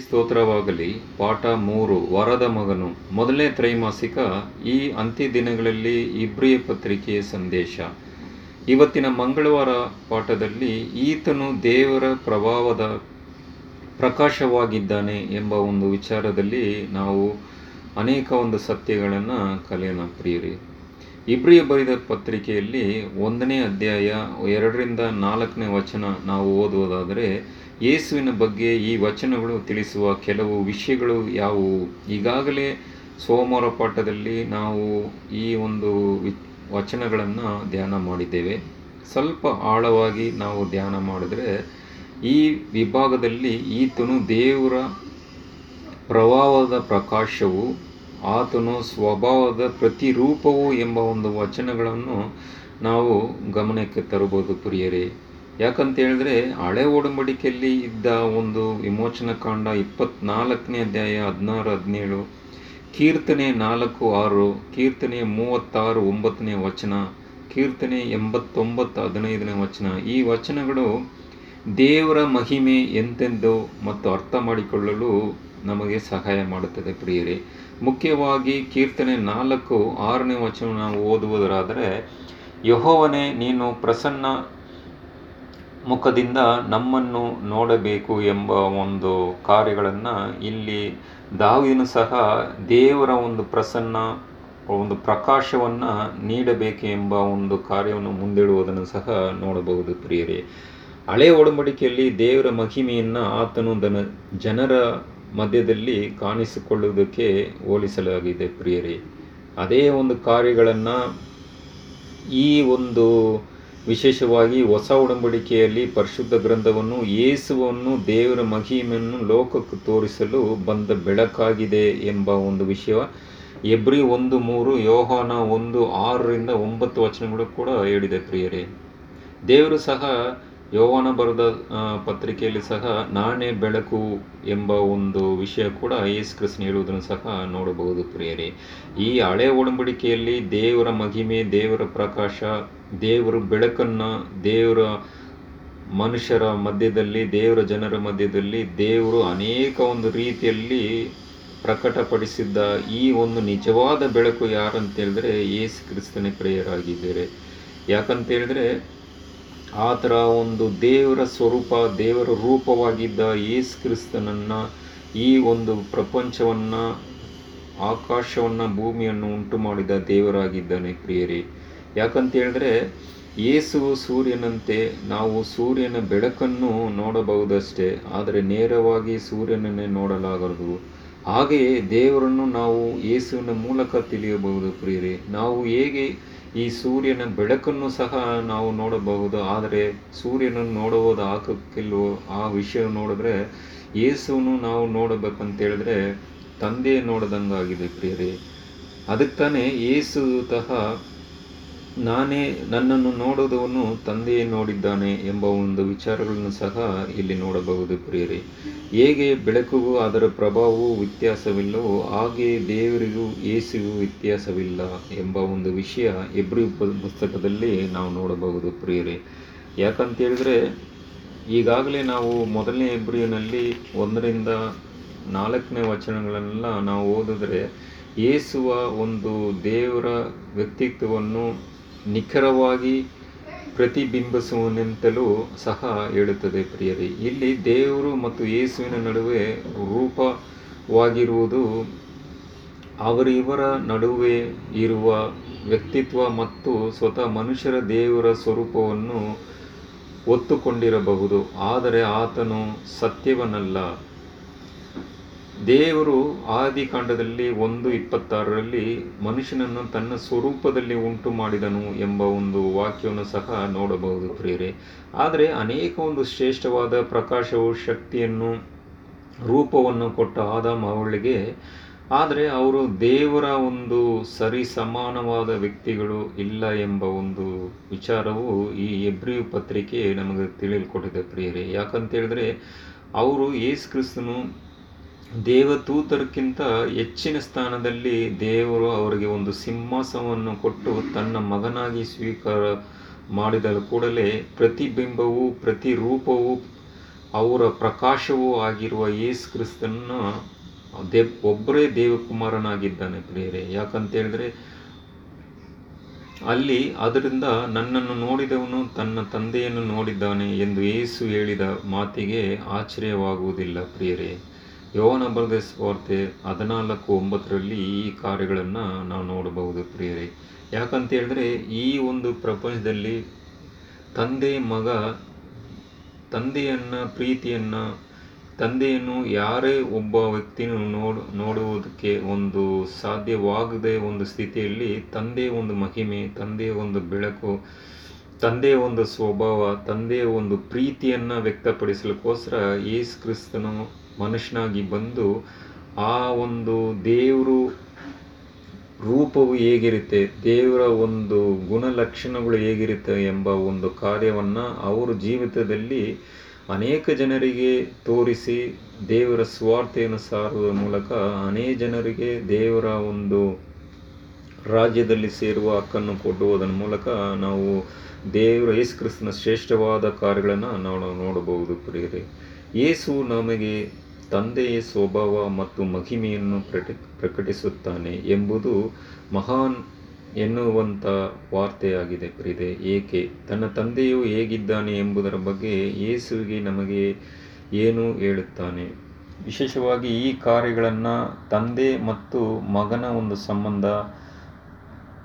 ಸ್ತೋತ್ರವಾಗಲಿ, ಪಾಠ ಮೂರು, ವರದ ಮಗನು. ಮೊದಲನೇ ತ್ರೈಮಾಸಿಕ, ಈ ಅಂತ್ಯ ದಿನಗಳಲ್ಲಿ ಇಬ್ರಿಯ ಪತ್ರಿಕೆಯ ಸಂದೇಶ. ಇವತ್ತಿನ ಮಂಗಳವಾರ ಪಾಠದಲ್ಲಿ, ಈತನು ದೇವರ ಪ್ರಭಾವದ ಪ್ರಕಾಶವಾಗಿದ್ದಾನೆ ಎಂಬ ಒಂದು ವಿಚಾರದಲ್ಲಿ ನಾವು ಅನೇಕ ಒಂದು ಸತ್ಯಗಳನ್ನು ಕಲಿಯೋಣ ಪ್ರಿಯರಿ. ಇಬ್ರಿಯ ಬರೆದ ಪತ್ರಿಕೆಯಲ್ಲಿ ಒಂದನೇ ಅಧ್ಯಾಯ ಎರಡರಿಂದ ನಾಲ್ಕನೇ ವಚನ ನಾವು ಓದುವುದಾದರೆ, ಯೇಸುವಿನ ಬಗ್ಗೆ ಈ ವಚನಗಳು ತಿಳಿಸುವ ಕೆಲವು ವಿಷಯಗಳು ಯಾವುವು? ಈಗಾಗಲೇ ಸೋಮವಾರ ಪಾಠದಲ್ಲಿ ನಾವು ಈ ಒಂದು ವಚನಗಳನ್ನು ಧ್ಯಾನ ಮಾಡಿದ್ದೇವೆ. ಸ್ವಲ್ಪ ಆಳವಾಗಿ ನಾವು ಧ್ಯಾನ ಮಾಡಿದರೆ, ಈ ವಿಭಾಗದಲ್ಲಿ ಈತನು ದೇವರ ಪ್ರಭಾವದ ಪ್ರಕಾಶವು ಆತನು ಸ್ವಭಾವದ ಪ್ರತಿರೂಪವು ಎಂಬ ಒಂದು ವಚನಗಳನ್ನು ನಾವು ಗಮನಕ್ಕೆ ತರಬಹುದು ಪ್ರಿಯರೇ. ಯಾಕಂತ ಹೇಳಿದ್ರೆ, ಹಳೆ ಒಡಂಬಡಿಕೆಯಲ್ಲಿ ಇದ್ದ ಒಂದು ವಿಮೋಚನ ಕಾಂಡ ಇಪ್ಪತ್ನಾಲ್ಕನೇ ಅಧ್ಯಾಯ ಹದಿನಾರು, ಹದಿನೇಳು, ಕೀರ್ತನೆ ನಾಲ್ಕು, ಆರು, ಕೀರ್ತನೆ ಮೂವತ್ತಾರು, ಒಂಬತ್ತನೇ ವಚನ, ಕೀರ್ತನೆ ಎಂಬತ್ತೊಂಬತ್ತು, ಹದಿನೈದನೇ ವಚನ. ಈ ವಚನಗಳು ದೇವರ ಮಹಿಮೆ ಎಂತೆಂದು ಮತ್ತು ಅರ್ಥ ಮಾಡಿಕೊಳ್ಳಲು ನಮಗೆ ಸಹಾಯ ಮಾಡುತ್ತದೆ ಪ್ರಿಯರೇ. ಮುಖ್ಯವಾಗಿ ಕೀರ್ತನೆ ನಾಲ್ಕು ಆರನೇ ವಚನ ನಾವು ಓದುವುದರಾದರೆ, ಯಹೋವನೇ, ನೀನು ಪ್ರಸನ್ನ ಮುಖದಿಂದ ನಮ್ಮನ್ನು ನೋಡಬೇಕು ಎಂಬ ಒಂದು ಕಾರ್ಯಗಳನ್ನು ಇಲ್ಲಿ ದಾವಿನೂ ಸಹ ದೇವರ ಒಂದು ಪ್ರಸನ್ನ, ಒಂದು ಪ್ರಕಾಶವನ್ನು ನೀಡಬೇಕು ಎಂಬ ಒಂದು ಕಾರ್ಯವನ್ನು ಮುಂದಿಡುವುದನ್ನು ಸಹ ನೋಡಬಹುದು ಪ್ರಿಯರೇ. ಹಳೆಯ ಒಡಂಬಡಿಕೆಯಲ್ಲಿ ದೇವರ ಮಹಿಮೆಯನ್ನು ಆತನು ದನ, ಜನರ ಮಧ್ಯದಲ್ಲಿ ಕಾಣಿಸಿಕೊಳ್ಳುವುದಕ್ಕೆ ಹೋಲಿಸಲಾಗಿದೆ ಪ್ರಿಯರೇ. ಅದೇ ಒಂದು ಕಾರ್ಯಗಳನ್ನು ಈ ಒಂದು ವಿಶೇಷವಾಗಿ ಹೊಸ ಒಡಂಬಡಿಕೆಯಲ್ಲಿ ಪರಿಶುದ್ಧ ಗ್ರಂಥವನ್ನು ಯೇಸುವನ್ನು ದೇವರ ಮಹಿಮೆಯನ್ನು ಲೋಕಕ್ಕೆ ತೋರಿಸಲು ಬಂದ ಬೆಳಕಾಗಿದೆ ಎಂಬ ಒಂದು ವಿಷಯ. ಎಬ್ರಿ ಒಂದು ಮೂರು, ಯೋಹಾನ ಒಂದು ಆರರಿಂದ ಒಂಬತ್ತು ವಚನಗಳು ಕೂಡ ಹೇಳಿದೆ ಪ್ರಿಯರೇ. ದೇವರು ಸಹ ಯೋವಾನ ಬರೆದ ಪತ್ರಿಕೆಯಲ್ಲಿ ಸಹ ನಾನೇ ಬೆಳಕು ಎಂಬ ಒಂದು ವಿಷಯ ಕೂಡ ಯೇಸು ಕ್ರಿಸ್ತನ್ ಹೇಳುವುದನ್ನು ಸಹ ನೋಡಬಹುದು ಪ್ರಿಯರೇ. ಈ ಹಳೆ ಒಡಂಬಡಿಕೆಯಲ್ಲಿ ದೇವರ ಮಹಿಮೆ, ದೇವರ ಪ್ರಕಾಶ, ದೇವರ ಬೆಳಕನ್ನು, ದೇವರ ಮನುಷ್ಯರ ಮಧ್ಯದಲ್ಲಿ, ದೇವರ ಜನರ ಮಧ್ಯದಲ್ಲಿ, ದೇವರು ಅನೇಕ ಒಂದು ರೀತಿಯಲ್ಲಿ ಪ್ರಕಟಪಡಿಸಿದ್ದ ಈ ಒಂದು ನಿಜವಾದ ಬೆಳಕು ಯಾರಂತ ಹೇಳಿದ್ರೆ ಯೇಸು ಕ್ರಿಸ್ತನೇ ಪ್ರೇಯರಾಗಿದ್ದಾರೆ. ಯಾಕಂತ ಹೇಳಿದ್ರೆ ಆ ಒಂದು ದೇವರ ಸ್ವರೂಪ, ದೇವರ ರೂಪವಾಗಿದ್ದ ಯೇಸು ಕ್ರಿಸ್ತನನ್ನು, ಈ ಒಂದು ಪ್ರಪಂಚವನ್ನು, ಆಕಾಶವನ್ನು, ಭೂಮಿಯನ್ನು ಉಂಟು ಮಾಡಿದ ದೇವರಾಗಿದ್ದಾನೆ ಪ್ರಿಯರಿ. ಯಾಕಂತ ಹೇಳಿದ್ರೆ ಸೂರ್ಯನಂತೆ ನಾವು ಸೂರ್ಯನ ಬೆಳಕನ್ನು ನೋಡಬಹುದಷ್ಟೇ, ಆದರೆ ನೇರವಾಗಿ ಸೂರ್ಯನನ್ನೇ ನೋಡಲಾಗದು. ಹಾಗೆಯೇ ದೇವರನ್ನು ನಾವು ಯೇಸುವಿನ ಮೂಲಕ ತಿಳಿಯಬಹುದು ಪ್ರಿಯರಿ. ನಾವು ಹೇಗೆ ಈ ಸೂರ್ಯನ ಬೆಳಕನ್ನು ಸಹ ನಾವು ನೋಡಬಹುದು. ಆದರೆ ಸೂರ್ಯನನ್ನು ನೋಡುವುದು ಹಾಕಕ್ಕಿಲ್ವೋ? ಆ ವಿಷಯ ನೋಡಿದ್ರೆ ಯೇಸುವನ್ನು ನಾವು ನೋಡಬೇಕಂತ ಹೇಳಿದ್ರೆ ತಂದೆ ನೋಡದಂಗಾಗಿದೆ ಪ್ರಿಯರೇ. ಅದಕ್ಕೆ ತಾನೇ ಯೇಸು ತಹ ನಾನೇ ನನ್ನನ್ನು ನೋಡುವುದವನು ತಂದೆಯೇ ನೋಡಿದ್ದಾನೆ ಎಂಬ ಒಂದು ವಿಚಾರಗಳನ್ನು ಸಹ ಇಲ್ಲಿ ನೋಡಬಹುದು ಪ್ರಿಯರಿ. ಹೇಗೆ ಬೆಳಕಿಗೂ ಅದರ ಪ್ರಭಾವವು ವ್ಯತ್ಯಾಸವಿಲ್ಲವೋ, ಹಾಗೆ ದೇವರಿಗೂ ಏಸಿಗೂ ವ್ಯತ್ಯಾಸವಿಲ್ಲ ಎಂಬ ಒಂದು ವಿಷಯ ಇಬ್ರಿ ಪುಸ್ತಕದಲ್ಲಿ ನಾವು ನೋಡಬಹುದು ಪ್ರಿಯರಿ. ಯಾಕಂತ ಹೇಳಿದ್ರೆ ಈಗಾಗಲೇ ನಾವು ಮೊದಲನೇ ಎಬ್ರಿಯನಲ್ಲಿ ಒಂದರಿಂದ ನಾಲ್ಕನೇ ವಚನಗಳನ್ನೆಲ್ಲ ನಾವು ಓದಿದ್ರೆ, ಏಸುವ ಒಂದು ದೇವರ ವ್ಯಕ್ತಿತ್ವವನ್ನು ನಿಖರವಾಗಿ ಪ್ರತಿಬಿಂಬಿಸುವನೆಂತಲೂ ಸಹ ಹೇಳುತ್ತದೆ ಪ್ರಿಯರೇ. ಇಲ್ಲಿ ದೇವರು ಮತ್ತು ಯೇಸುವಿನ ನಡುವೆ ರೂಪವಾಗಿರುವುದು ಅವರಿವರ ನಡುವೆ ಇರುವ ವ್ಯಕ್ತಿತ್ವ ಮತ್ತು ಸ್ವತಃ ಮನುಷ್ಯರ ದೇವರ ಸ್ವರೂಪವನ್ನು ಒತ್ತುಕೊಂಡಿರಬಹುದು. ಆದರೆ ಆತನು ಸತ್ಯವನ್ನಲ್ಲ ದೇವರು ಆದಿಕಾಂಡದಲ್ಲಿ ಒಂದು ಇಪ್ಪತ್ತಾರರಲ್ಲಿ ಮನುಷ್ಯನನ್ನು ತನ್ನ ಸ್ವರೂಪದಲ್ಲಿ ಉಂಟು ಮಾಡಿದನು ಎಂಬ ಒಂದು ವಾಕ್ಯವನ್ನು ಸಹ ನೋಡಬಹುದು ಪ್ರಿಯರೇ. ಆದರೆ ಅನೇಕ ಒಂದು ಶ್ರೇಷ್ಠವಾದ ಪ್ರಕಾಶವು ಶಕ್ತಿಯನ್ನು, ರೂಪವನ್ನು ಕೊಟ್ಟ ಆದಾಮ ಅವಳಿಗೆ, ಆದರೆ ಅವರು ದೇವರ ಒಂದು ಸರಿ ಸಮಾನವಾದ ವ್ಯಕ್ತಿಗಳು ಇಲ್ಲ ಎಂಬ ಒಂದು ವಿಚಾರವು ಈ ಎಬ್ರಿ ಪತ್ರಿಕೆ ನಮಗೆ ತಿಳಿದುಕೊಟ್ಟಿದೆ ಪ್ರಿಯರೇ. ಯಾಕಂತ ಹೇಳಿದ್ರೆ ಅವರು ಯೇಸು ದೇವದೂತರಕ್ಕಿಂತ ಹೆಚ್ಚಿನ ಸ್ಥಾನದಲ್ಲಿ ದೇವರು ಅವರಿಗೆ ಒಂದು ಸಿಂಹಾಸವನ್ನು ಕೊಟ್ಟು ತನ್ನ ಮಗನಾಗಿ ಸ್ವೀಕಾರ ಮಾಡಿದ ಕೂಡಲೇ ಪ್ರತಿಬಿಂಬವು, ಪ್ರತಿರೂಪವು ಅವರ ಪ್ರಕಾಶವೂ ಆಗಿರುವ ಯೇಸು ಕ್ರಿಸ್ತನ ದೇ, ಒಬ್ಬರೇ ದೇವಕುಮಾರನಾಗಿದ್ದಾನೆ ಪ್ರಿಯರೇ. ಯಾಕಂತ ಹೇಳಿದ್ರೆ ಅಲ್ಲಿ ಅದರಿಂದ ನನ್ನನ್ನು ನೋಡಿದವನು ತನ್ನ ತಂದೆಯನ್ನು ನೋಡಿದ್ದಾನೆ ಎಂದು ಯೇಸು ಹೇಳಿದ ಮಾತಿಗೆ ಆಶ್ಚರ್ಯವಾಗುವುದಿಲ್ಲ ಪ್ರಿಯರೇ. ಯೋವನ ಬರೆದ ಸ್ವಾರ್ತೆ ಹದಿನಾಲ್ಕು ಒಂಬತ್ತರಲ್ಲಿ ಈ ಕಾರ್ಯಗಳನ್ನು ನಾವು ನೋಡಬಹುದು ಪ್ರಿಯರೇ. ಯಾಕಂತ ಹೇಳಿದ್ರೆ ಈ ಒಂದು ಪ್ರಪಂಚದಲ್ಲಿ ತಂದೆ, ಮಗ, ತಂದೆಯನ್ನ, ಪ್ರೀತಿಯನ್ನ, ತಂದೆಯನ್ನು ಯಾರೇ ಒಬ್ಬ ವ್ಯಕ್ತಿಯನ್ನು ನೋಡ್, ನೋಡುವುದಕ್ಕೆ ಒಂದು ಸಾಧ್ಯವಾಗದೆ ಒಂದು ಸ್ಥಿತಿಯಲ್ಲಿ ತಂದೆಯ ಒಂದು ಮಹಿಮೆ ತಂದೆಯ ಒಂದು ಬೆಳಕು ತಂದೆಯ ಒಂದು ಸ್ವಭಾವ ತಂದೆಯ ಒಂದು ಪ್ರೀತಿಯನ್ನು ವ್ಯಕ್ತಪಡಿಸಲಿಕ್ಕೋಸ್ಕರ ಯೇಸು ಕ್ರಿಸ್ತನು ಮನುಷ್ಯನಾಗಿ ಬಂದು ಆ ಒಂದು ದೇವರು ರೂಪವು ಹೇಗಿರುತ್ತೆ, ದೇವರ ಒಂದು ಗುಣಲಕ್ಷಣಗಳು ಹೇಗಿರುತ್ತೆ ಎಂಬ ಒಂದು ಕಾರ್ಯವನ್ನು ಅವರು ಜೀವಿತದಲ್ಲಿ ಅನೇಕ ಜನರಿಗೆ ತೋರಿಸಿ ದೇವರ ಸ್ವಾರ್ಥೆಯನ್ನು ಸಾರುವ ಮೂಲಕ ಅನೇಕ ಜನರಿಗೆ ದೇವರ ಒಂದು ರಾಜ್ಯದಲ್ಲಿ ಸೇರುವ ಹಕ್ಕನ್ನು ಕೊಡುವುದರ ಮೂಲಕ ನಾವು ದೇವರ ಯೇಸು ಕ್ರಿಸ್ತನ ಶ್ರೇಷ್ಠವಾದ ಕಾರ್ಯಗಳನ್ನು ನಾವು ನೋಡಬಹುದು ಪ್ರಿಯರೇ. ಯೇಸು ನಮಗೆ ತಂದೆಯ ಸ್ವಭಾವ ಮತ್ತು ಮಹಿಮೆಯನ್ನು ಪ್ರಟಿ ಪ್ರಕಟಿಸುತ್ತಾನೆ ಎಂಬುದು ಮಹಾನ್ ಎನ್ನುವಂಥ ವಾರ್ತೆಯಾಗಿದೆ ಪ್ರಿದೆ ಏಕೆ? ತನ್ನ ತಂದೆಯು ಹೇಗಿದ್ದಾನೆ ಎಂಬುದರ ಬಗ್ಗೆ ಯೇಸುವಿಗೆ ನಮಗೆ ಏನು ಹೇಳುತ್ತಾನೆ? ವಿಶೇಷವಾಗಿ ಈ ಕಾರ್ಯಗಳನ್ನು ತಂದೆ ಮತ್ತು ಮಗನ ಒಂದು ಸಂಬಂಧ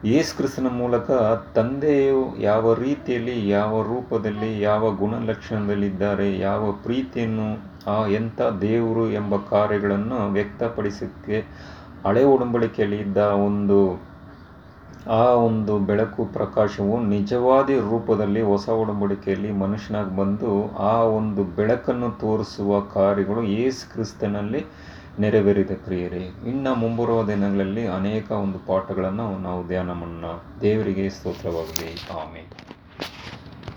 ಯೇಸು ಕ್ರಿಸ್ತನ ಮೂಲಕ ತಂದೆಯು ಯಾವ ರೀತಿಯಲ್ಲಿ, ಯಾವ ರೂಪದಲ್ಲಿ, ಯಾವ ಗುಣಲಕ್ಷಣದಲ್ಲಿದ್ದಾರೆ, ಯಾವ ಪ್ರೀತಿಯನ್ನು, ಆ ಎಂಥ ದೇವರು ಎಂಬ ಕಾರ್ಯಗಳನ್ನು ವ್ಯಕ್ತಪಡಿಸೋಕ್ಕೆ, ಹಳೆ ಒಡಂಬಡಿಕೆಯಲ್ಲಿ ಇದ್ದ ಒಂದು, ಆ ಒಂದು ಬೆಳಕು ಪ್ರಕಾಶವು ನಿಜವಾದಿ ರೂಪದಲ್ಲಿ ಹೊಸ ಒಡಂಬಡಿಕೆಯಲ್ಲಿ ಮನುಷ್ಯನಾಗಿ ಬಂದು ಆ ಒಂದು ಬೆಳಕನ್ನು ತೋರಿಸುವ ಕಾರ್ಯಗಳು ಯೇಸು ಕ್ರಿಸ್ತನಲ್ಲಿ ನೆರವೇರಿದೆ ಕ್ರಿಯೆಯೇ ಇನ್ನು ಮುಂಬರುವ ದಿನಗಳಲ್ಲಿ ಅನೇಕ ಒಂದು ಪಾಠಗಳನ್ನು ನಾವು ಧ್ಯಾನ ಮಾಡೋಣ ದೇವರಿಗೆ ಸ್ತೋತ್ರವಾಗಲಿ. ಆಮೇಲೆ